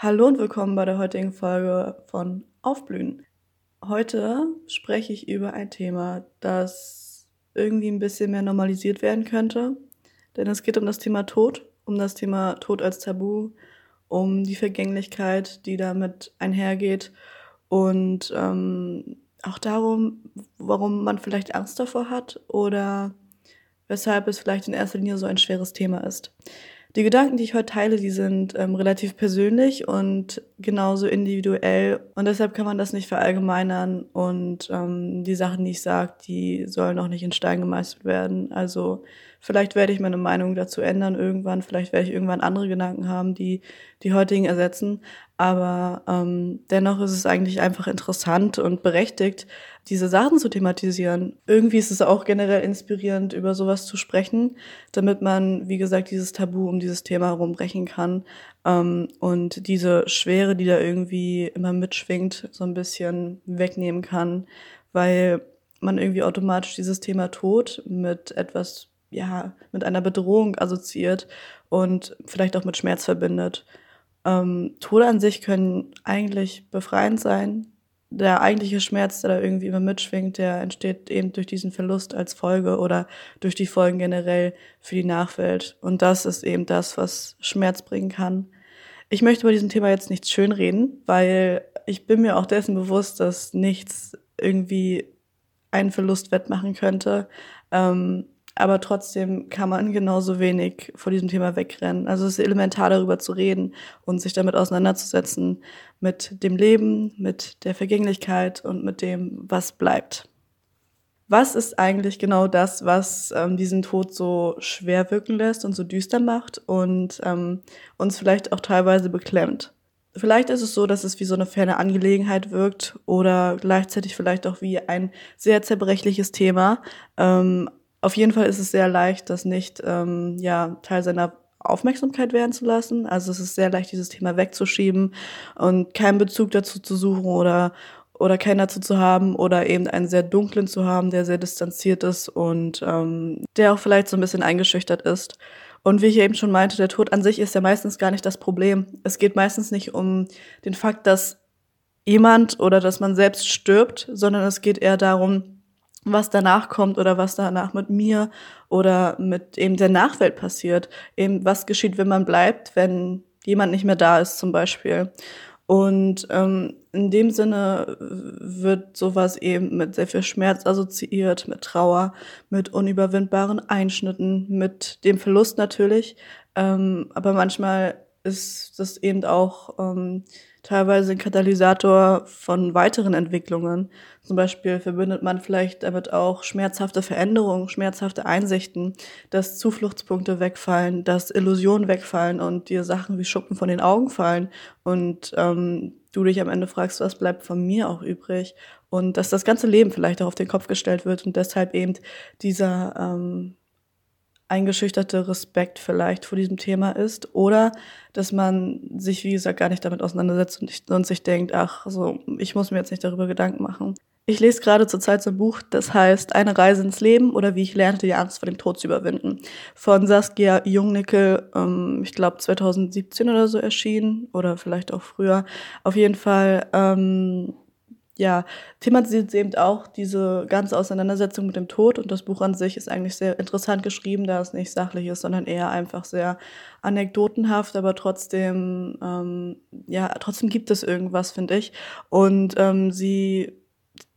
Hallo und willkommen bei der heutigen Folge von Aufblühen. Heute spreche ich über ein Thema, das irgendwie ein bisschen mehr normalisiert werden könnte. Denn es geht um das Thema Tod, um das Thema Tod als Tabu, um die Vergänglichkeit, die damit einhergeht und ähm, auch darum, warum man vielleicht Angst davor hat oder weshalb es vielleicht in erster Linie so ein schweres Thema ist. Die Gedanken, die ich heute teile, die sind ähm, relativ persönlich und genauso individuell und deshalb kann man das nicht verallgemeinern und ähm, die Sachen, die ich sage, die sollen auch nicht in Stein gemeißelt werden. Also vielleicht werde ich meine Meinung dazu ändern irgendwann, vielleicht werde ich irgendwann andere Gedanken haben, die die heutigen ersetzen, aber ähm, dennoch ist es eigentlich einfach interessant und berechtigt, diese Sachen zu thematisieren. Irgendwie ist es auch generell inspirierend, über sowas zu sprechen, damit man, wie gesagt, dieses Tabu um dieses Thema herumbrechen kann. Ähm, und diese Schwere, die da irgendwie immer mitschwingt, so ein bisschen wegnehmen kann, weil man irgendwie automatisch dieses Thema Tod mit etwas, ja, mit einer Bedrohung assoziiert und vielleicht auch mit Schmerz verbindet. Ähm, Tode an sich können eigentlich befreiend sein, der eigentliche Schmerz, der da irgendwie immer mitschwingt, der entsteht eben durch diesen Verlust als Folge oder durch die Folgen generell für die Nachwelt. Und das ist eben das, was Schmerz bringen kann. Ich möchte bei diesem Thema jetzt nichts schönreden, weil ich bin mir auch dessen bewusst, dass nichts irgendwie einen Verlust wettmachen könnte. Ähm, aber trotzdem kann man genauso wenig vor diesem Thema wegrennen. Also es ist elementar darüber zu reden und sich damit auseinanderzusetzen mit dem Leben, mit der Vergänglichkeit und mit dem, was bleibt. Was ist eigentlich genau das, was ähm, diesen Tod so schwer wirken lässt und so düster macht und ähm, uns vielleicht auch teilweise beklemmt? Vielleicht ist es so, dass es wie so eine ferne Angelegenheit wirkt oder gleichzeitig vielleicht auch wie ein sehr zerbrechliches Thema, ähm, auf jeden Fall ist es sehr leicht, das nicht ähm, ja, Teil seiner Aufmerksamkeit werden zu lassen. Also es ist sehr leicht, dieses Thema wegzuschieben und keinen Bezug dazu zu suchen oder, oder keinen dazu zu haben oder eben einen sehr dunklen zu haben, der sehr distanziert ist und ähm, der auch vielleicht so ein bisschen eingeschüchtert ist. Und wie ich eben schon meinte, der Tod an sich ist ja meistens gar nicht das Problem. Es geht meistens nicht um den Fakt, dass jemand oder dass man selbst stirbt, sondern es geht eher darum, was danach kommt oder was danach mit mir oder mit eben der Nachwelt passiert. Eben was geschieht, wenn man bleibt, wenn jemand nicht mehr da ist zum Beispiel. Und ähm, in dem Sinne wird sowas eben mit sehr viel Schmerz assoziiert, mit Trauer, mit unüberwindbaren Einschnitten, mit dem Verlust natürlich. Ähm, aber manchmal ist das eben auch ähm, teilweise ein Katalysator von weiteren Entwicklungen. Zum Beispiel verbindet man vielleicht damit auch schmerzhafte Veränderungen, schmerzhafte Einsichten, dass Zufluchtspunkte wegfallen, dass Illusionen wegfallen und dir Sachen wie Schuppen von den Augen fallen und ähm, du dich am Ende fragst, was bleibt von mir auch übrig und dass das ganze Leben vielleicht auch auf den Kopf gestellt wird und deshalb eben dieser ähm, eingeschüchterte Respekt vielleicht vor diesem Thema ist oder dass man sich, wie gesagt, gar nicht damit auseinandersetzt und, ich, und sich denkt, ach, so, ich muss mir jetzt nicht darüber Gedanken machen. Ich lese gerade zurzeit so ein Buch, das heißt Eine Reise ins Leben oder wie ich lernte, die Angst vor dem Tod zu überwinden. Von Saskia Jungnickel, ähm, ich glaube 2017 oder so erschienen oder vielleicht auch früher. Auf jeden Fall ähm, ja, thematisiert eben auch diese ganze Auseinandersetzung mit dem Tod und das Buch an sich ist eigentlich sehr interessant geschrieben, da es nicht sachlich ist, sondern eher einfach sehr anekdotenhaft, aber trotzdem, ähm, ja, trotzdem gibt es irgendwas, finde ich. Und ähm, sie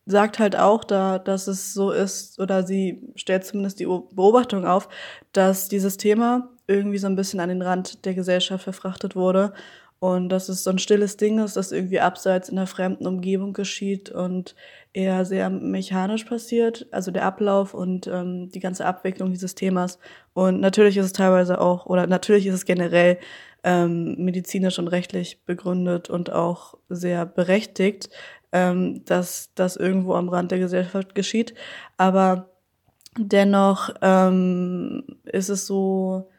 sagt halt auch da, dass es so ist, oder sie stellt zumindest die Beobachtung auf, dass dieses Thema irgendwie so ein bisschen an den Rand der Gesellschaft verfrachtet wurde und dass es so ein stilles Ding ist, das irgendwie abseits in einer fremden Umgebung geschieht und eher sehr mechanisch passiert, also der Ablauf und ähm, die ganze Abwicklung dieses Themas. Und natürlich ist es teilweise auch, oder natürlich ist es generell ähm, medizinisch und rechtlich begründet und auch sehr berechtigt, ähm, dass das irgendwo am Rand der Gesellschaft geschieht. Aber dennoch ähm, ist es so,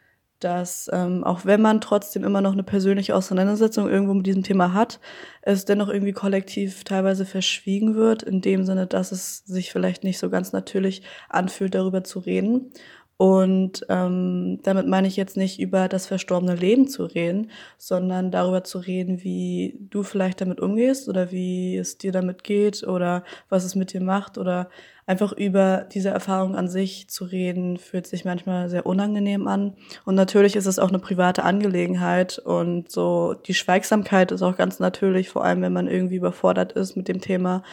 dass ähm, auch wenn man trotzdem immer noch eine persönliche Auseinandersetzung irgendwo mit diesem Thema hat, es dennoch irgendwie kollektiv teilweise verschwiegen wird, in dem Sinne, dass es sich vielleicht nicht so ganz natürlich anfühlt, darüber zu reden. Und ähm, damit meine ich jetzt nicht über das verstorbene Leben zu reden, sondern darüber zu reden, wie du vielleicht damit umgehst oder wie es dir damit geht oder was es mit dir macht oder einfach über diese Erfahrung an sich zu reden, fühlt sich manchmal sehr unangenehm an. Und natürlich ist es auch eine private Angelegenheit und so die Schweigsamkeit ist auch ganz natürlich, vor allem wenn man irgendwie überfordert ist mit dem Thema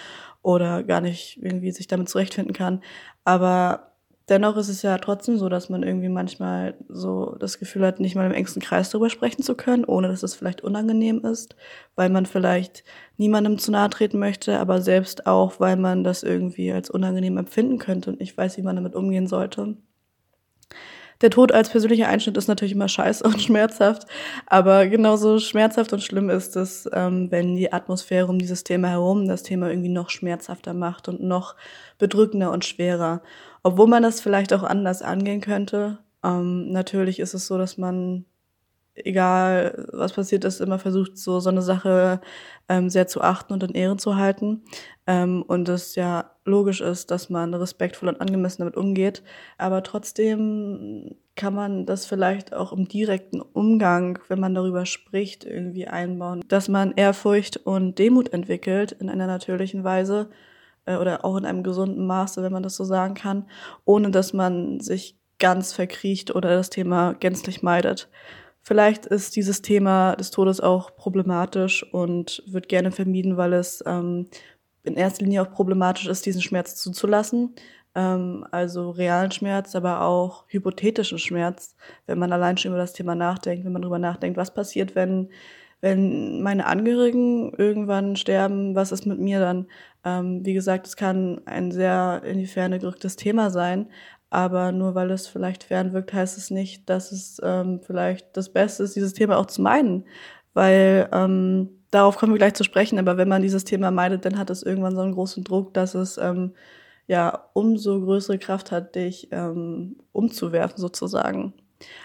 oder gar nicht irgendwie sich damit zurechtfinden kann. Aber dennoch ist es ja trotzdem so, dass man irgendwie manchmal so das Gefühl hat, nicht mal im engsten Kreis darüber sprechen zu können, ohne dass es vielleicht unangenehm ist, weil man vielleicht niemandem zu nahe treten möchte, aber selbst auch, weil man das irgendwie als unangenehm empfinden könnte und nicht weiß, wie man damit umgehen sollte. Der Tod als persönlicher Einschnitt ist natürlich immer scheiße und schmerzhaft, aber genauso schmerzhaft und schlimm ist es, ähm, wenn die Atmosphäre um dieses Thema herum das Thema irgendwie noch schmerzhafter macht und noch bedrückender und schwerer obwohl man das vielleicht auch anders angehen könnte. Ähm, natürlich ist es so, dass man, egal was passiert ist, immer versucht, so, so eine Sache ähm, sehr zu achten und in Ehren zu halten. Ähm, und es ja logisch ist, dass man respektvoll und angemessen damit umgeht. Aber trotzdem kann man das vielleicht auch im direkten Umgang, wenn man darüber spricht, irgendwie einbauen, dass man Ehrfurcht und Demut entwickelt in einer natürlichen Weise äh, oder auch in einem gesunden Maße, wenn man das so sagen kann, ohne dass man sich ganz verkriecht oder das Thema gänzlich meidet. Vielleicht ist dieses Thema des Todes auch problematisch und wird gerne vermieden, weil es ähm, in erster Linie auch problematisch ist, diesen Schmerz zuzulassen. Ähm, also realen Schmerz, aber auch hypothetischen Schmerz, wenn man allein schon über das Thema nachdenkt, wenn man darüber nachdenkt, was passiert, wenn wenn meine Angehörigen irgendwann sterben, was ist mit mir dann? Ähm, wie gesagt, es kann ein sehr in die Ferne gerücktes Thema sein, aber nur weil es vielleicht fern wirkt, heißt es nicht, dass es ähm, vielleicht das Beste ist, dieses Thema auch zu meiden. Weil ähm, darauf kommen wir gleich zu sprechen, aber wenn man dieses Thema meidet, dann hat es irgendwann so einen großen Druck, dass es ähm, ja umso größere Kraft hat, dich ähm, umzuwerfen sozusagen.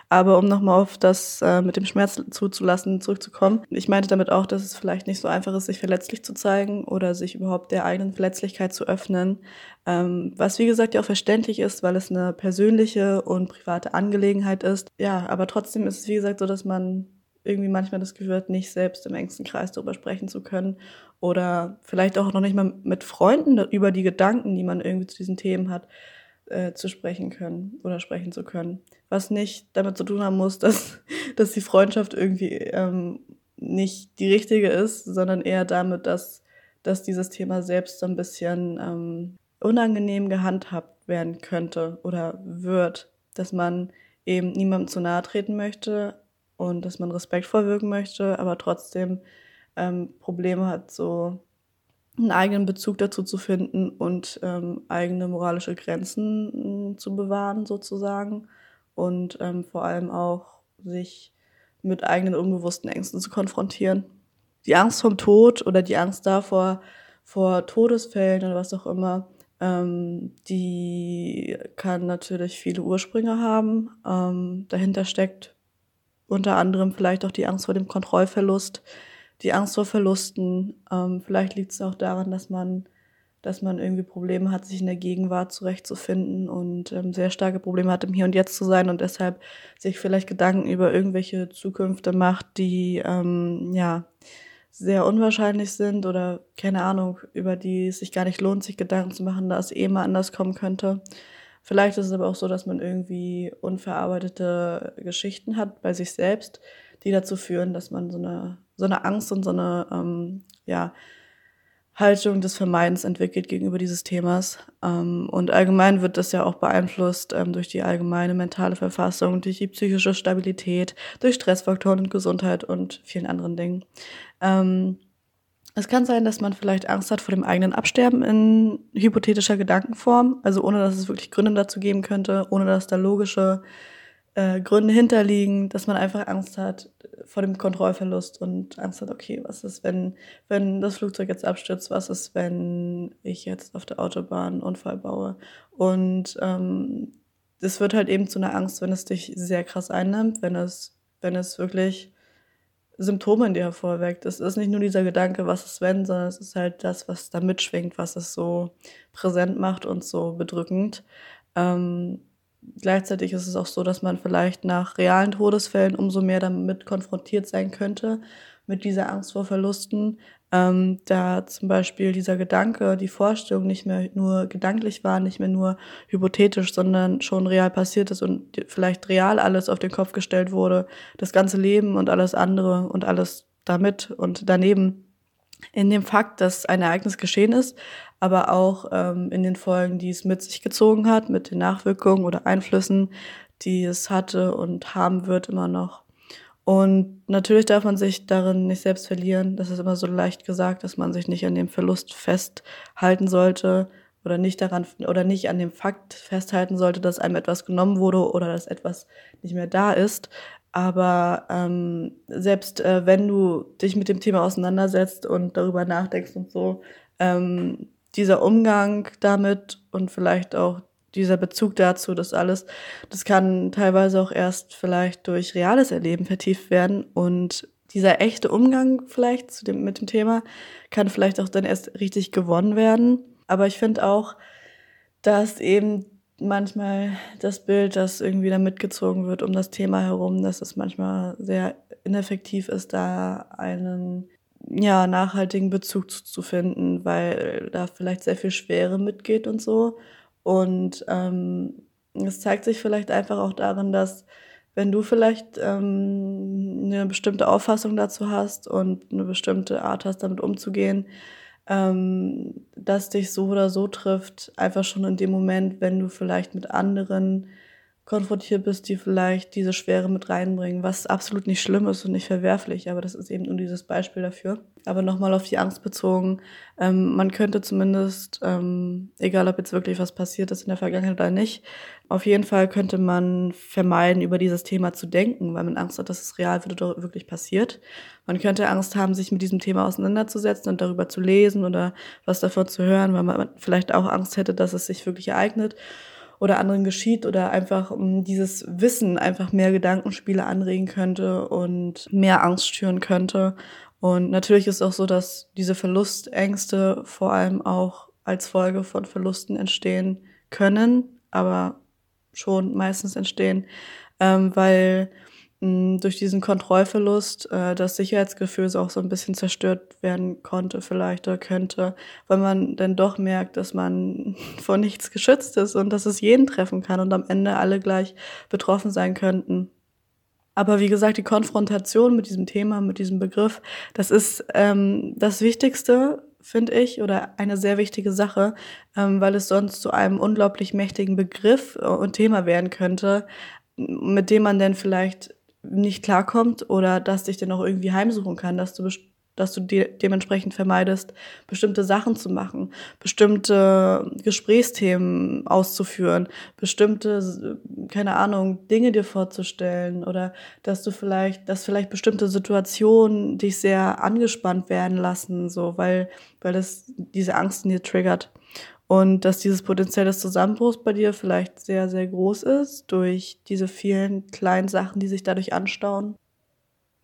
Aber um nochmal auf das äh, mit dem Schmerz zuzulassen, zurückzukommen. Ich meinte damit auch, dass es vielleicht nicht so einfach ist, sich verletzlich zu zeigen oder sich überhaupt der eigenen Verletzlichkeit zu öffnen. Ähm, was wie gesagt ja auch verständlich ist, weil es eine persönliche und private Angelegenheit ist. Ja, aber trotzdem ist es wie gesagt so, dass man irgendwie manchmal das Gefühl hat, nicht selbst im engsten Kreis darüber sprechen zu können oder vielleicht auch noch nicht mal mit Freunden über die Gedanken, die man irgendwie zu diesen Themen hat, äh, zu sprechen können oder sprechen zu können. Was nicht damit zu tun haben muss, dass, dass die Freundschaft irgendwie ähm, nicht die richtige ist, sondern eher damit, dass, dass dieses Thema selbst so ein bisschen ähm, unangenehm gehandhabt werden könnte oder wird. Dass man eben niemandem zu nahe treten möchte und dass man respektvoll wirken möchte, aber trotzdem ähm, Probleme hat, so einen eigenen Bezug dazu zu finden und ähm, eigene moralische Grenzen äh, zu bewahren sozusagen und ähm, vor allem auch sich mit eigenen unbewussten Ängsten zu konfrontieren. Die Angst vom Tod oder die Angst davor, vor Todesfällen oder was auch immer, ähm, die kann natürlich viele Ursprünge haben. Ähm, dahinter steckt unter anderem vielleicht auch die Angst vor dem Kontrollverlust, die Angst vor Verlusten. Ähm, vielleicht liegt es auch daran, dass man, dass man irgendwie Probleme hat, sich in der Gegenwart zurechtzufinden und ähm, sehr starke Probleme hat, im Hier und Jetzt zu sein und deshalb sich vielleicht Gedanken über irgendwelche Zukünfte macht, die ähm, ja sehr unwahrscheinlich sind oder keine Ahnung, über die es sich gar nicht lohnt, sich Gedanken zu machen, da es eh mal anders kommen könnte. Vielleicht ist es aber auch so, dass man irgendwie unverarbeitete Geschichten hat bei sich selbst, die dazu führen, dass man so eine so eine Angst und so eine ähm, ja, Haltung des Vermeidens entwickelt gegenüber dieses Themas. Ähm, und allgemein wird das ja auch beeinflusst ähm, durch die allgemeine mentale Verfassung, durch die psychische Stabilität, durch Stressfaktoren und Gesundheit und vielen anderen Dingen. Ähm, es kann sein, dass man vielleicht Angst hat vor dem eigenen Absterben in hypothetischer Gedankenform, also ohne dass es wirklich Gründe dazu geben könnte, ohne dass da logische äh, Gründe hinterliegen, dass man einfach Angst hat vor dem Kontrollverlust und Angst hat, okay, was ist, wenn, wenn das Flugzeug jetzt abstürzt, was ist, wenn ich jetzt auf der Autobahn einen Unfall baue? Und ähm, das wird halt eben zu einer Angst, wenn es dich sehr krass einnimmt, wenn es, wenn es wirklich Symptome in dir hervorweckt. Es ist nicht nur dieser Gedanke, was ist wenn, sondern es ist halt das, was da mitschwingt, was es so präsent macht und so bedrückend. Ähm, gleichzeitig ist es auch so, dass man vielleicht nach realen Todesfällen umso mehr damit konfrontiert sein könnte, mit dieser Angst vor Verlusten, ähm, da zum Beispiel dieser Gedanke, die Vorstellung nicht mehr nur gedanklich war, nicht mehr nur hypothetisch, sondern schon real passiert ist und vielleicht real alles auf den Kopf gestellt wurde, das ganze Leben und alles andere und alles damit und daneben in dem Fakt, dass ein Ereignis geschehen ist, aber auch ähm, in den Folgen, die es mit sich gezogen hat, mit den Nachwirkungen oder Einflüssen, die es hatte und haben wird immer noch. Und natürlich darf man sich darin nicht selbst verlieren. Das ist immer so leicht gesagt, dass man sich nicht an dem Verlust festhalten sollte oder nicht daran oder nicht an dem Fakt festhalten sollte, dass einem etwas genommen wurde oder dass etwas nicht mehr da ist. Aber ähm, selbst äh, wenn du dich mit dem Thema auseinandersetzt und darüber nachdenkst und so, ähm, dieser Umgang damit und vielleicht auch dieser Bezug dazu, das alles, das kann teilweise auch erst vielleicht durch reales Erleben vertieft werden und dieser echte Umgang vielleicht zu dem, mit dem Thema kann vielleicht auch dann erst richtig gewonnen werden. Aber ich finde auch, dass eben manchmal das Bild, das irgendwie da mitgezogen wird um das Thema herum, dass es manchmal sehr ineffektiv ist, da einen ja, nachhaltigen Bezug zu, zu finden, weil da vielleicht sehr viel Schwere mitgeht und so. Und ähm, es zeigt sich vielleicht einfach auch darin, dass wenn du vielleicht ähm, eine bestimmte Auffassung dazu hast und eine bestimmte Art hast, damit umzugehen, ähm, dass dich so oder so trifft, einfach schon in dem Moment, wenn du vielleicht mit anderen konfrontiert bist, die vielleicht diese Schwere mit reinbringen, was absolut nicht schlimm ist und nicht verwerflich, aber das ist eben nur dieses Beispiel dafür. Aber nochmal auf die Angst bezogen, ähm, man könnte zumindest, ähm, egal ob jetzt wirklich was passiert ist in der Vergangenheit oder nicht, auf jeden Fall könnte man vermeiden, über dieses Thema zu denken, weil man Angst hat, dass es real wird oder wirklich passiert. Man könnte Angst haben, sich mit diesem Thema auseinanderzusetzen und darüber zu lesen oder was davon zu hören, weil man vielleicht auch Angst hätte, dass es sich wirklich ereignet oder anderen geschieht oder einfach um, dieses Wissen einfach mehr Gedankenspiele anregen könnte und mehr Angst schüren könnte. Und natürlich ist auch so, dass diese Verlustängste vor allem auch als Folge von Verlusten entstehen können, aber schon meistens entstehen, ähm, weil durch diesen Kontrollverlust äh, das Sicherheitsgefühl so auch so ein bisschen zerstört werden konnte vielleicht oder könnte, weil man dann doch merkt, dass man vor nichts geschützt ist und dass es jeden treffen kann und am Ende alle gleich betroffen sein könnten. Aber wie gesagt, die Konfrontation mit diesem Thema, mit diesem Begriff, das ist ähm, das Wichtigste, finde ich, oder eine sehr wichtige Sache, ähm, weil es sonst zu einem unglaublich mächtigen Begriff und Thema werden könnte, mit dem man dann vielleicht nicht klarkommt oder dass dich dann auch irgendwie heimsuchen kann, dass du dass du de dementsprechend vermeidest, bestimmte Sachen zu machen, bestimmte Gesprächsthemen auszuführen, bestimmte, keine Ahnung, Dinge dir vorzustellen oder dass du vielleicht, dass vielleicht bestimmte Situationen dich sehr angespannt werden lassen, so, weil, weil es diese Angst in dir triggert. Und dass dieses Potenzial des Zusammenbruchs bei dir vielleicht sehr, sehr groß ist durch diese vielen kleinen Sachen, die sich dadurch anstauen.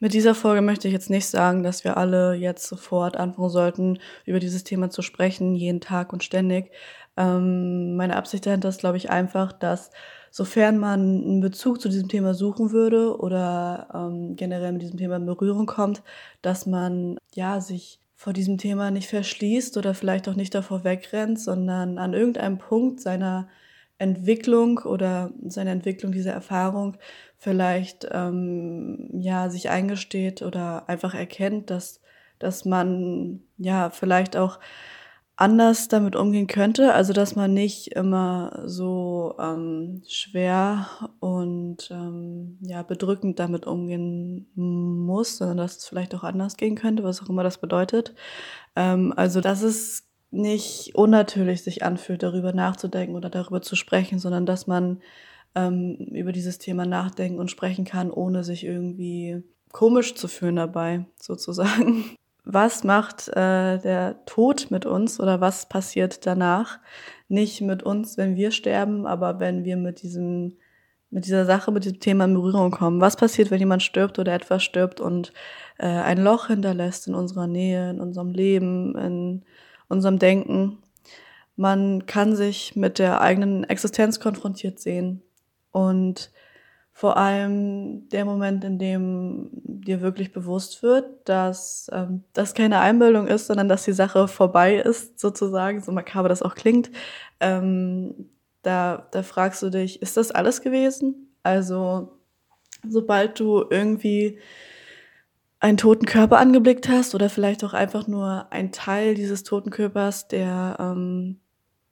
Mit dieser Folge möchte ich jetzt nicht sagen, dass wir alle jetzt sofort anfangen sollten, über dieses Thema zu sprechen, jeden Tag und ständig. Ähm, meine Absicht dahinter ist, glaube ich, einfach, dass sofern man einen Bezug zu diesem Thema suchen würde oder ähm, generell mit diesem Thema in Berührung kommt, dass man ja sich vor diesem Thema nicht verschließt oder vielleicht auch nicht davor wegrennt, sondern an irgendeinem Punkt seiner Entwicklung oder seiner Entwicklung dieser Erfahrung vielleicht ähm, ja sich eingesteht oder einfach erkennt, dass dass man ja vielleicht auch anders damit umgehen könnte. Also dass man nicht immer so ähm, schwer und ähm, ja bedrückend damit umgehen muss, sondern dass es vielleicht auch anders gehen könnte, was auch immer das bedeutet. Ähm, also dass es nicht unnatürlich sich anfühlt, darüber nachzudenken oder darüber zu sprechen, sondern dass man ähm, über dieses Thema nachdenken und sprechen kann, ohne sich irgendwie komisch zu fühlen dabei, sozusagen was macht äh, der Tod mit uns oder was passiert danach? Nicht mit uns, wenn wir sterben, aber wenn wir mit diesem mit dieser Sache, mit diesem Thema in Berührung kommen. Was passiert, wenn jemand stirbt oder etwas stirbt und äh, ein Loch hinterlässt in unserer Nähe, in unserem Leben, in unserem Denken? Man kann sich mit der eigenen Existenz konfrontiert sehen. Und vor allem der Moment, in dem dir wirklich bewusst wird, dass ähm, das keine Einbildung ist, sondern dass die Sache vorbei ist, sozusagen, so makaber das auch klingt, ähm, da, da fragst du dich, ist das alles gewesen? Also, sobald du irgendwie einen toten Körper angeblickt hast oder vielleicht auch einfach nur ein Teil dieses toten Körpers, der, ähm,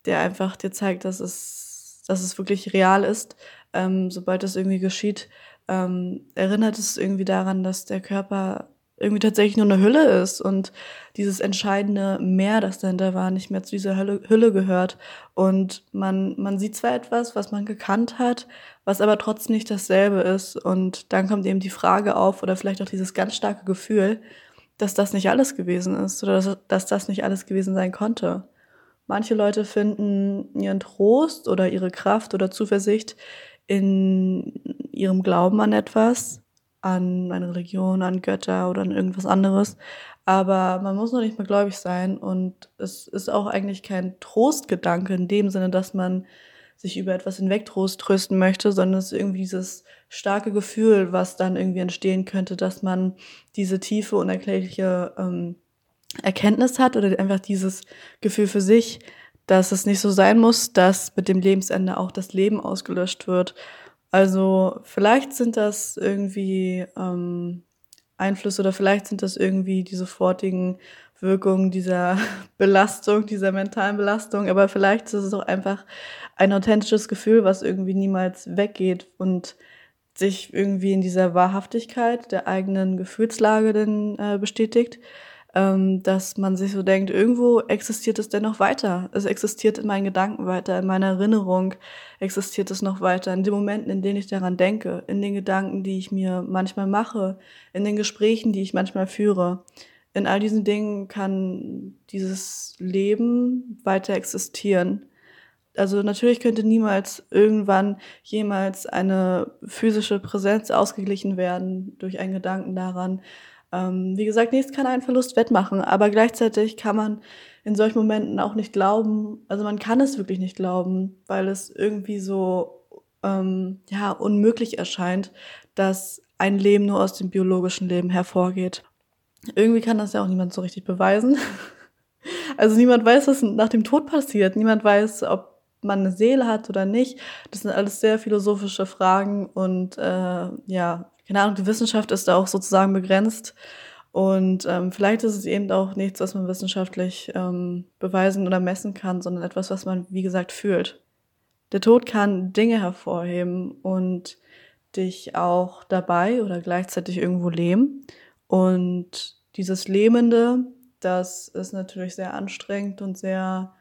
der einfach dir zeigt, dass es, dass es wirklich real ist, ähm, sobald das irgendwie geschieht, ähm, erinnert es irgendwie daran, dass der Körper irgendwie tatsächlich nur eine Hülle ist und dieses entscheidende Meer, das dahinter war, nicht mehr zu dieser Hülle, Hülle gehört. Und man, man sieht zwar etwas, was man gekannt hat, was aber trotzdem nicht dasselbe ist. Und dann kommt eben die Frage auf oder vielleicht auch dieses ganz starke Gefühl, dass das nicht alles gewesen ist oder dass, dass das nicht alles gewesen sein konnte. Manche Leute finden ihren Trost oder ihre Kraft oder Zuversicht in ihrem Glauben an etwas, an eine Religion, an Götter oder an irgendwas anderes. Aber man muss noch nicht mal gläubig sein und es ist auch eigentlich kein Trostgedanke in dem Sinne, dass man sich über etwas hinweg Trost trösten möchte, sondern es ist irgendwie dieses starke Gefühl, was dann irgendwie entstehen könnte, dass man diese tiefe, unerklärliche ähm, Erkenntnis hat oder einfach dieses Gefühl für sich, dass es nicht so sein muss, dass mit dem Lebensende auch das Leben ausgelöscht wird. Also vielleicht sind das irgendwie ähm, Einflüsse oder vielleicht sind das irgendwie die sofortigen Wirkungen dieser Belastung, dieser mentalen Belastung, aber vielleicht ist es auch einfach ein authentisches Gefühl, was irgendwie niemals weggeht und sich irgendwie in dieser Wahrhaftigkeit der eigenen Gefühlslage denn äh, bestätigt ähm, dass man sich so denkt, irgendwo existiert es dennoch weiter. Es existiert in meinen Gedanken weiter, in meiner Erinnerung existiert es noch weiter, in den Momenten, in denen ich daran denke, in den Gedanken, die ich mir manchmal mache, in den Gesprächen, die ich manchmal führe. In all diesen Dingen kann dieses Leben weiter existieren. Also natürlich könnte niemals irgendwann jemals eine physische Präsenz ausgeglichen werden durch einen Gedanken daran, ähm, wie gesagt, nichts kann einen Verlust wettmachen, aber gleichzeitig kann man in solchen Momenten auch nicht glauben, also man kann es wirklich nicht glauben, weil es irgendwie so ähm, ja, unmöglich erscheint, dass ein Leben nur aus dem biologischen Leben hervorgeht. Irgendwie kann das ja auch niemand so richtig beweisen. Also niemand weiß, was nach dem Tod passiert. Niemand weiß, ob man eine Seele hat oder nicht. Das sind alles sehr philosophische Fragen und äh, ja, keine Ahnung, die Wissenschaft ist da auch sozusagen begrenzt. Und ähm, vielleicht ist es eben auch nichts, was man wissenschaftlich ähm, beweisen oder messen kann, sondern etwas, was man, wie gesagt, fühlt. Der Tod kann Dinge hervorheben und dich auch dabei oder gleichzeitig irgendwo leben. Und dieses Lähmende, das ist natürlich sehr anstrengend und sehr,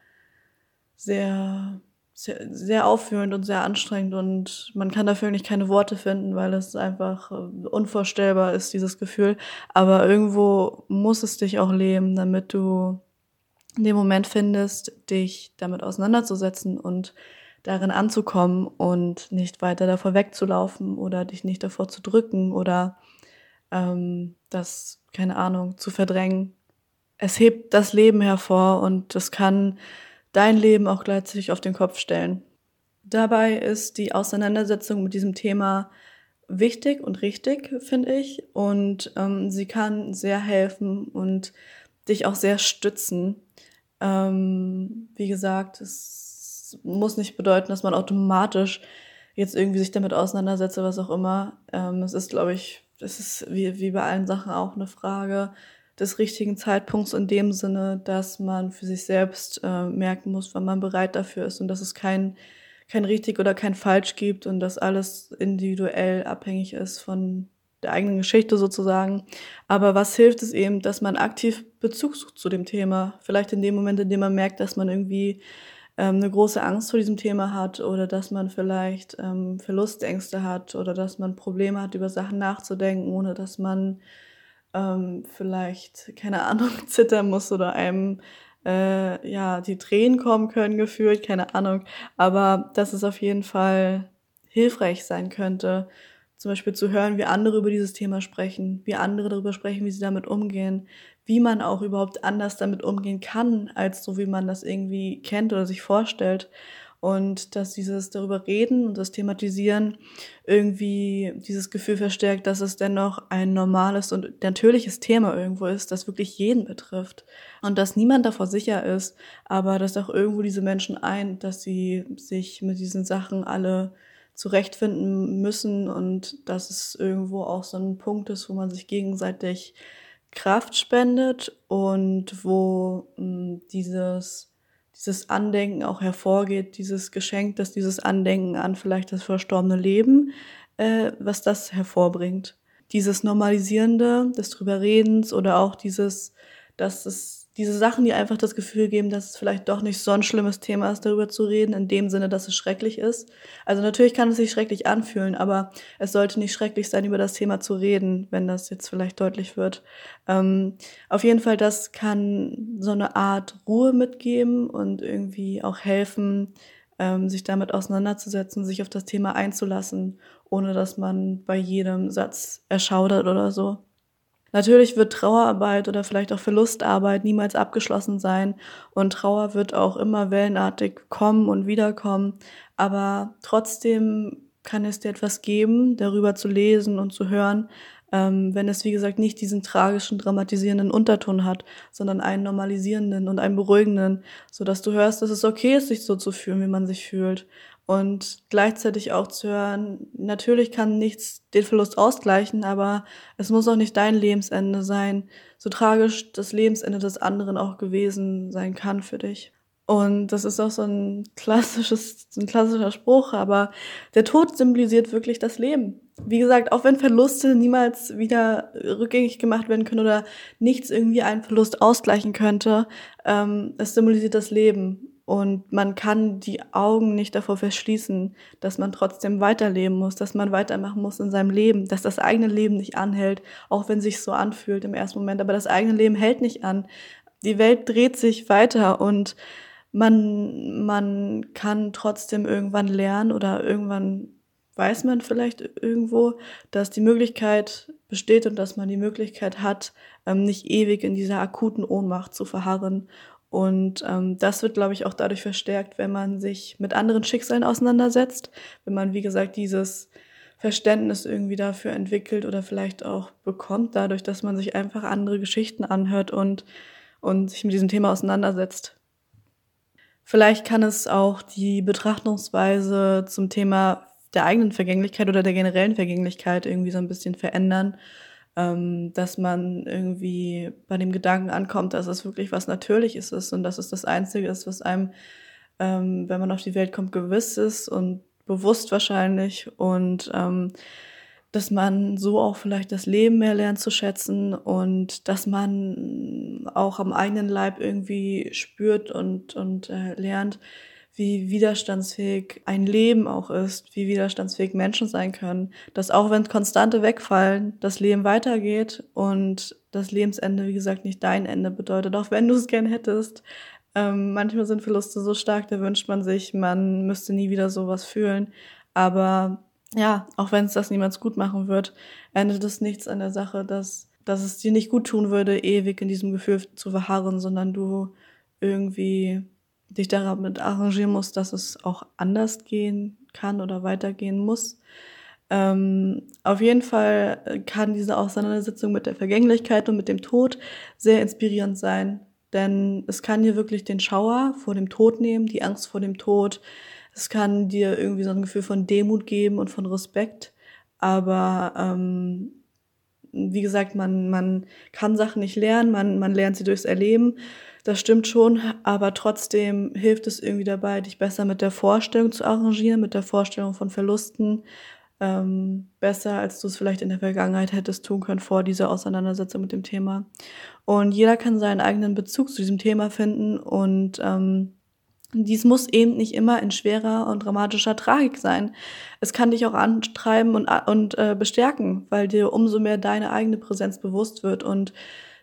sehr sehr, sehr aufführend und sehr anstrengend und man kann dafür eigentlich keine Worte finden, weil es einfach äh, unvorstellbar ist, dieses Gefühl. Aber irgendwo muss es dich auch leben, damit du den Moment findest, dich damit auseinanderzusetzen und darin anzukommen und nicht weiter davor wegzulaufen oder dich nicht davor zu drücken oder ähm, das, keine Ahnung, zu verdrängen. Es hebt das Leben hervor und es kann dein Leben auch gleichzeitig auf den Kopf stellen. Dabei ist die Auseinandersetzung mit diesem Thema wichtig und richtig, finde ich. Und ähm, sie kann sehr helfen und dich auch sehr stützen. Ähm, wie gesagt, es muss nicht bedeuten, dass man automatisch jetzt irgendwie sich damit auseinandersetzt, was auch immer. Ähm, es ist, glaube ich, es ist wie, wie bei allen Sachen auch eine Frage des richtigen Zeitpunkts in dem Sinne, dass man für sich selbst äh, merken muss, wann man bereit dafür ist und dass es kein, kein richtig oder kein falsch gibt und dass alles individuell abhängig ist von der eigenen Geschichte sozusagen. Aber was hilft es eben, dass man aktiv Bezug sucht zu dem Thema? Vielleicht in dem Moment, in dem man merkt, dass man irgendwie ähm, eine große Angst vor diesem Thema hat oder dass man vielleicht ähm, Verlustängste hat oder dass man Probleme hat, über Sachen nachzudenken, ohne dass man ähm, vielleicht, keine Ahnung, zittern muss oder einem äh, ja die Tränen kommen können gefühlt, keine Ahnung. Aber dass es auf jeden Fall hilfreich sein könnte, zum Beispiel zu hören, wie andere über dieses Thema sprechen, wie andere darüber sprechen, wie sie damit umgehen, wie man auch überhaupt anders damit umgehen kann, als so wie man das irgendwie kennt oder sich vorstellt. Und dass dieses darüber reden und das Thematisieren irgendwie dieses Gefühl verstärkt, dass es dennoch ein normales und natürliches Thema irgendwo ist, das wirklich jeden betrifft. Und dass niemand davor sicher ist, aber dass auch irgendwo diese Menschen ein, dass sie sich mit diesen Sachen alle zurechtfinden müssen und dass es irgendwo auch so ein Punkt ist, wo man sich gegenseitig Kraft spendet und wo mh, hm, dieses dieses Andenken auch hervorgeht, dieses Geschenk, dass dieses Andenken an vielleicht das verstorbene Leben, äh, was das hervorbringt. Dieses Normalisierende des Drüberredens oder auch dieses, dass es diese Sachen, die einfach das Gefühl geben, dass es vielleicht doch nicht so ein schlimmes Thema ist, darüber zu reden, in dem Sinne, dass es schrecklich ist. Also natürlich kann es sich schrecklich anfühlen, aber es sollte nicht schrecklich sein, über das Thema zu reden, wenn das jetzt vielleicht deutlich wird. Ähm, auf jeden Fall, das kann so eine Art Ruhe mitgeben und irgendwie auch helfen, ähm, sich damit auseinanderzusetzen, sich auf das Thema einzulassen, ohne dass man bei jedem Satz erschaudert oder so. Natürlich wird Trauerarbeit oder vielleicht auch Verlustarbeit niemals abgeschlossen sein und Trauer wird auch immer wellenartig kommen und wiederkommen, aber trotzdem kann es dir etwas geben, darüber zu lesen und zu hören, ähm, wenn es, wie gesagt, nicht diesen tragischen, dramatisierenden Unterton hat, sondern einen normalisierenden und einen beruhigenden, so dass du hörst, dass es okay ist, sich so zu fühlen, wie man sich fühlt und gleichzeitig auch zu hören, natürlich kann nichts den Verlust ausgleichen, aber es muss auch nicht dein Lebensende sein, so tragisch das Lebensende des anderen auch gewesen sein kann für dich. Und das ist auch so ein klassisches, so ein klassischer Spruch, aber der Tod symbolisiert wirklich das Leben. Wie gesagt, auch wenn Verluste niemals wieder rückgängig gemacht werden können oder nichts irgendwie einen Verlust ausgleichen könnte, ähm, es symbolisiert das Leben. Und man kann die Augen nicht davor verschließen, dass man trotzdem weiterleben muss, dass man weitermachen muss in seinem Leben, dass das eigene Leben nicht anhält, auch wenn es sich so anfühlt im ersten Moment. Aber das eigene Leben hält nicht an. Die Welt dreht sich weiter und man, man kann trotzdem irgendwann lernen oder irgendwann weiß man vielleicht irgendwo, dass die Möglichkeit besteht und dass man die Möglichkeit hat, ähm, nicht ewig in dieser akuten Ohnmacht zu verharren und ähm, das wird, glaube ich, auch dadurch verstärkt, wenn man sich mit anderen Schicksalen auseinandersetzt, wenn man, wie gesagt, dieses Verständnis irgendwie dafür entwickelt oder vielleicht auch bekommt, dadurch, dass man sich einfach andere Geschichten anhört und, und sich mit diesem Thema auseinandersetzt. Vielleicht kann es auch die Betrachtungsweise zum Thema der eigenen Vergänglichkeit oder der generellen Vergänglichkeit irgendwie so ein bisschen verändern ähm, dass man irgendwie bei dem Gedanken ankommt, dass es wirklich was Natürliches ist und dass es das Einzige ist, was einem, ähm, wenn man auf die Welt kommt, gewiss ist und bewusst wahrscheinlich und ähm, dass man so auch vielleicht das Leben mehr lernt zu schätzen und dass man auch am eigenen Leib irgendwie spürt und, und äh, lernt, wie widerstandsfähig ein Leben auch ist, wie widerstandsfähig Menschen sein können, dass auch wenn Konstante wegfallen, das Leben weitergeht und das Lebensende, wie gesagt, nicht dein Ende bedeutet, auch wenn du es gern hättest. Ähm, manchmal sind Verluste so stark, da wünscht man sich, man müsste nie wieder sowas fühlen. Aber ja, auch wenn es das niemals gut machen wird, endet es nichts an der Sache, dass, dass es dir nicht gut tun würde, ewig in diesem Gefühl zu verharren, sondern du irgendwie dich damit arrangieren musst, dass es auch anders gehen kann oder weitergehen muss. Ähm, auf jeden Fall kann diese Auseinandersetzung mit der Vergänglichkeit und mit dem Tod sehr inspirierend sein, denn es kann dir wirklich den Schauer vor dem Tod nehmen, die Angst vor dem Tod. Es kann dir irgendwie so ein Gefühl von Demut geben und von Respekt, aber ähm, wie gesagt, man, man kann Sachen nicht lernen, man, man lernt sie durchs Erleben das stimmt schon, aber trotzdem hilft es irgendwie dabei, dich besser mit der Vorstellung zu arrangieren, mit der Vorstellung von Verlusten, ähm, besser, als du es vielleicht in der Vergangenheit hättest tun können vor dieser Auseinandersetzung mit dem Thema. Und jeder kann seinen eigenen Bezug zu diesem Thema finden und ähm, dies muss eben nicht immer in schwerer und dramatischer Tragik sein. Es kann dich auch antreiben und, und äh, bestärken, weil dir umso mehr deine eigene Präsenz bewusst wird und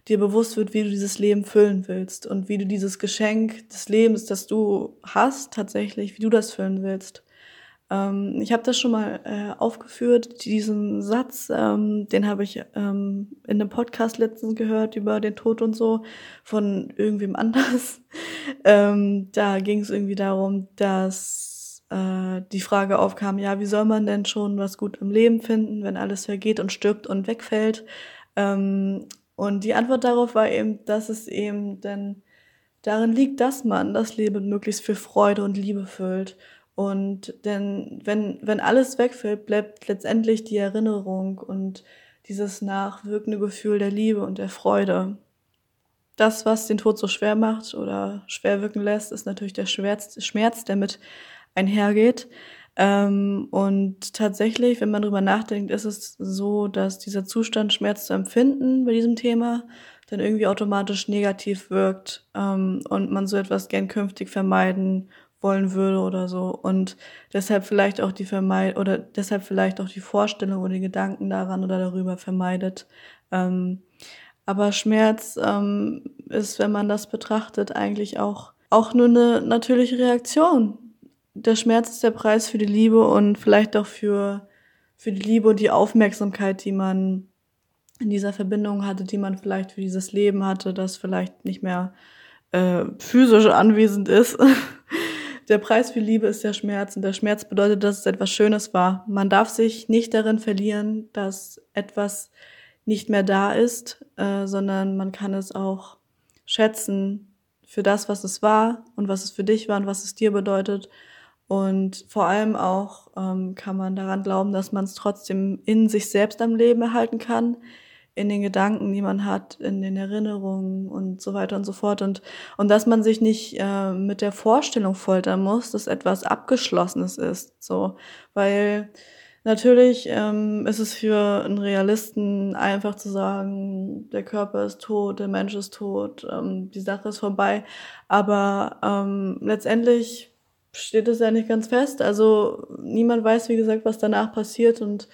dir bewusst wird, wie du dieses Leben füllen willst und wie du dieses Geschenk des Lebens, das du hast, tatsächlich, wie du das füllen willst. Ähm, ich habe das schon mal äh, aufgeführt, diesen Satz, ähm, den habe ich ähm, in einem Podcast letztens gehört über den Tod und so von irgendwem anders. ähm, da ging es irgendwie darum, dass äh, die Frage aufkam, ja, wie soll man denn schon was gut im Leben finden, wenn alles vergeht und stirbt und wegfällt? Und die Antwort darauf war eben, dass es eben denn darin liegt, dass man das Leben möglichst für Freude und Liebe füllt. Und denn wenn, wenn alles wegfällt, bleibt letztendlich die Erinnerung und dieses nachwirkende Gefühl der Liebe und der Freude. Das, was den Tod so schwer macht oder schwer wirken lässt, ist natürlich der Schmerz der mit einhergeht. Ähm, und tatsächlich, wenn man drüber nachdenkt, ist es so, dass dieser Zustand, Schmerz zu empfinden bei diesem Thema, dann irgendwie automatisch negativ wirkt ähm, und man so etwas gern künftig vermeiden wollen würde oder so und deshalb vielleicht auch die vermeid oder deshalb vielleicht auch die Vorstellung oder die Gedanken daran oder darüber vermeidet. Ähm, aber Schmerz ähm, ist, wenn man das betrachtet, eigentlich auch auch nur eine natürliche Reaktion. Der Schmerz ist der Preis für die Liebe und vielleicht auch für für die Liebe und die Aufmerksamkeit, die man in dieser Verbindung hatte, die man vielleicht für dieses Leben hatte, das vielleicht nicht mehr äh, physisch anwesend ist. Der Preis für Liebe ist der Schmerz und der Schmerz bedeutet, dass es etwas Schönes war. Man darf sich nicht darin verlieren, dass etwas nicht mehr da ist, äh, sondern man kann es auch schätzen für das, was es war und was es für dich war und was es dir bedeutet. Und vor allem auch ähm, kann man daran glauben, dass man es trotzdem in sich selbst am Leben erhalten kann, in den Gedanken, die man hat, in den Erinnerungen und so weiter und so fort. Und, und dass man sich nicht äh, mit der Vorstellung foltern muss, dass etwas Abgeschlossenes ist. So, weil natürlich ähm, ist es für einen Realisten einfach zu sagen, der Körper ist tot, der Mensch ist tot, ähm, die Sache ist vorbei. Aber ähm, letztendlich steht es ja nicht ganz fest. Also niemand weiß, wie gesagt, was danach passiert und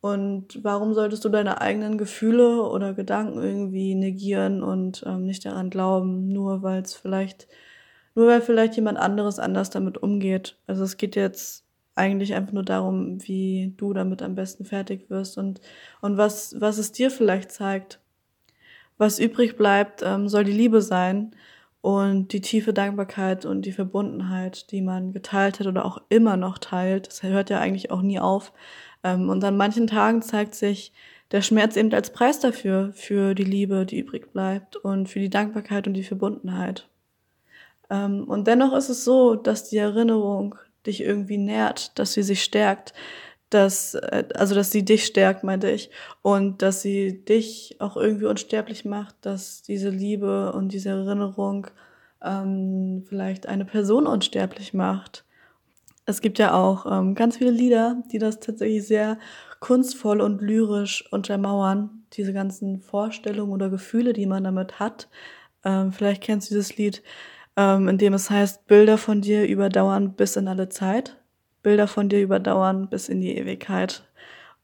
und warum solltest du deine eigenen Gefühle oder Gedanken irgendwie negieren und ähm, nicht daran glauben, nur weil es vielleicht, nur weil vielleicht jemand anderes anders damit umgeht? Also es geht jetzt eigentlich einfach nur darum, wie du damit am besten fertig wirst und, und was, was es dir vielleicht zeigt. Was übrig bleibt, ähm, soll die Liebe sein und die tiefe Dankbarkeit und die Verbundenheit, die man geteilt hat oder auch immer noch teilt. Das hört ja eigentlich auch nie auf. Ähm, und an manchen Tagen zeigt sich der Schmerz eben als Preis dafür, für die Liebe, die übrig bleibt und für die Dankbarkeit und die Verbundenheit. Ähm, und dennoch ist es so, dass die Erinnerung dich irgendwie nährt, dass sie sich stärkt, dass, äh, also dass sie dich stärkt, meinte ich, und dass sie dich auch irgendwie unsterblich macht, dass diese Liebe und diese Erinnerung ähm, vielleicht eine Person unsterblich macht. Es gibt ja auch ähm, ganz viele Lieder, die das tatsächlich sehr kunstvoll und lyrisch untermauern, diese ganzen Vorstellungen oder Gefühle, die man damit hat. Ähm, vielleicht kennst du dieses Lied, ähm, in dem es heißt, Bilder von dir überdauern bis in alle Zeit. Bilder von dir überdauern bis in die Ewigkeit.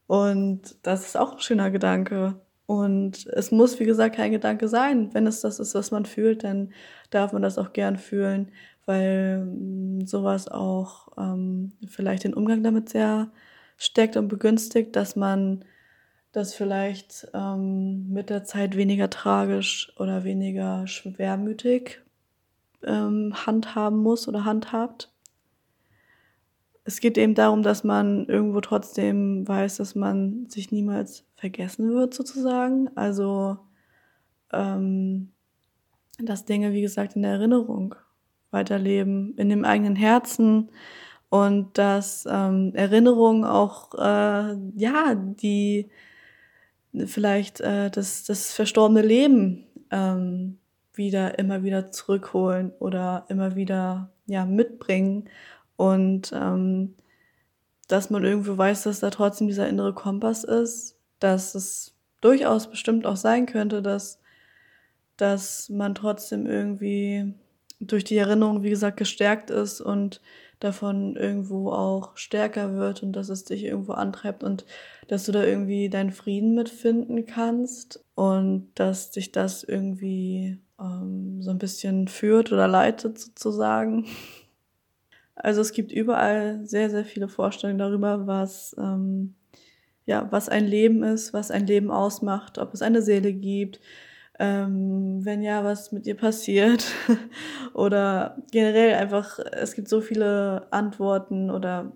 Und das ist auch ein schöner Gedanke. Und es muss, wie gesagt, kein Gedanke sein. Wenn es das ist, was man fühlt, dann darf man das auch gern fühlen weil mm, sowas auch ähm, vielleicht den Umgang damit sehr stärkt und begünstigt, dass man das vielleicht ähm, mit der Zeit weniger tragisch oder weniger schwermütig ähm, handhaben muss oder handhabt. Es geht eben darum, dass man irgendwo trotzdem weiß, dass man sich niemals vergessen wird, sozusagen. Also, ähm, dass Dinge, wie gesagt, in der Erinnerung weiterleben, in dem eigenen Herzen und dass ähm, Erinnerungen auch, äh, ja, die vielleicht äh, das, das verstorbene Leben ähm, wieder, immer wieder zurückholen oder immer wieder, ja, mitbringen und ähm, dass man irgendwo weiß, dass da trotzdem dieser innere Kompass ist, dass es durchaus bestimmt auch sein könnte, dass, dass man trotzdem irgendwie durch die Erinnerung, wie gesagt, gestärkt ist und davon irgendwo auch stärker wird und dass es dich irgendwo antreibt und dass du da irgendwie deinen Frieden mitfinden kannst und dass dich das irgendwie ähm, so ein bisschen führt oder leitet sozusagen. Also es gibt überall sehr, sehr viele Vorstellungen darüber, was, ähm, ja, was ein Leben ist, was ein Leben ausmacht, ob es eine Seele gibt, ähm, wenn ja, was mit ihr passiert. oder generell einfach, es gibt so viele Antworten oder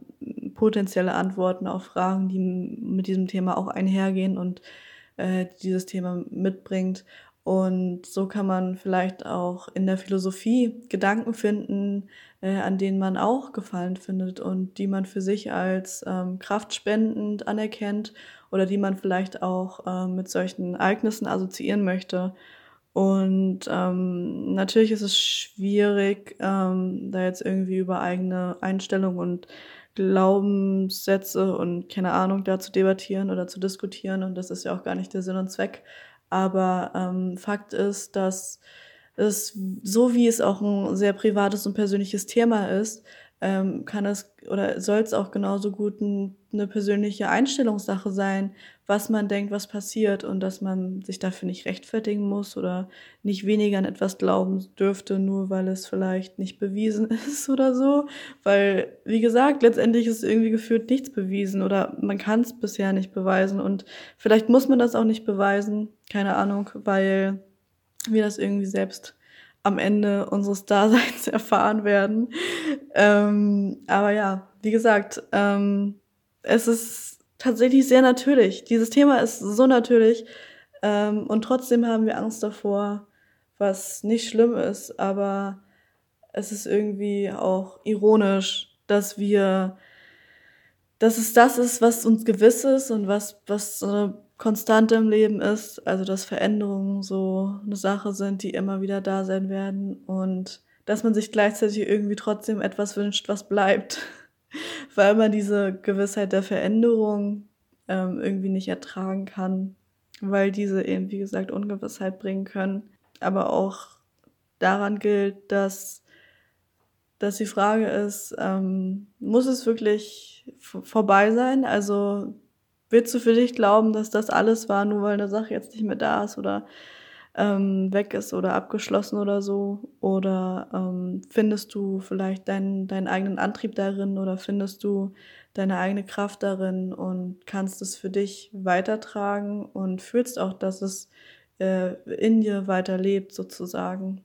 potenzielle Antworten auf Fragen, die mit diesem Thema auch einhergehen und äh, dieses Thema mitbringt. Und so kann man vielleicht auch in der Philosophie Gedanken finden, äh, an denen man auch Gefallen findet und die man für sich als ähm, kraftspendend anerkennt oder die man vielleicht auch äh, mit solchen Ereignissen assoziieren möchte. Und ähm, natürlich ist es schwierig, ähm, da jetzt irgendwie über eigene Einstellungen und Glaubenssätze und keine Ahnung da zu debattieren oder zu diskutieren. Und das ist ja auch gar nicht der Sinn und Zweck. Aber ähm, Fakt ist, dass es, so wie es auch ein sehr privates und persönliches Thema ist, ähm, kann es oder soll es auch genauso gut ein, eine persönliche Einstellungssache sein, was man denkt, was passiert und dass man sich dafür nicht rechtfertigen muss oder nicht weniger an etwas glauben dürfte, nur weil es vielleicht nicht bewiesen ist oder so. Weil, wie gesagt, letztendlich ist irgendwie gefühlt nichts bewiesen oder man kann es bisher nicht beweisen und vielleicht muss man das auch nicht beweisen, keine Ahnung, weil wir das irgendwie selbst am Ende unseres Daseins erfahren werden. Ähm, aber ja, wie gesagt, ähm, es ist tatsächlich sehr natürlich. Dieses Thema ist so natürlich ähm, und trotzdem haben wir Angst davor, was nicht schlimm ist, aber es ist irgendwie auch ironisch, dass wir, dass es das ist, was uns gewiss ist und was, was so eine Konstante im Leben ist, also dass Veränderungen so eine Sache sind, die immer wieder da sein werden und dass man sich gleichzeitig irgendwie trotzdem etwas wünscht, was bleibt, weil man diese Gewissheit der Veränderung ähm, irgendwie nicht ertragen kann, weil diese eben, wie gesagt, Ungewissheit bringen können. Aber auch daran gilt, dass, dass die Frage ist, ähm, muss es wirklich vorbei sein? Also willst du für dich glauben, dass das alles war, nur weil eine Sache jetzt nicht mehr da ist oder ähm, weg ist oder abgeschlossen oder so? Oder ähm, findest du vielleicht deinen, deinen eigenen Antrieb darin oder findest du deine eigene Kraft darin und kannst es für dich weitertragen und fühlst auch, dass es äh, in dir weiterlebt sozusagen?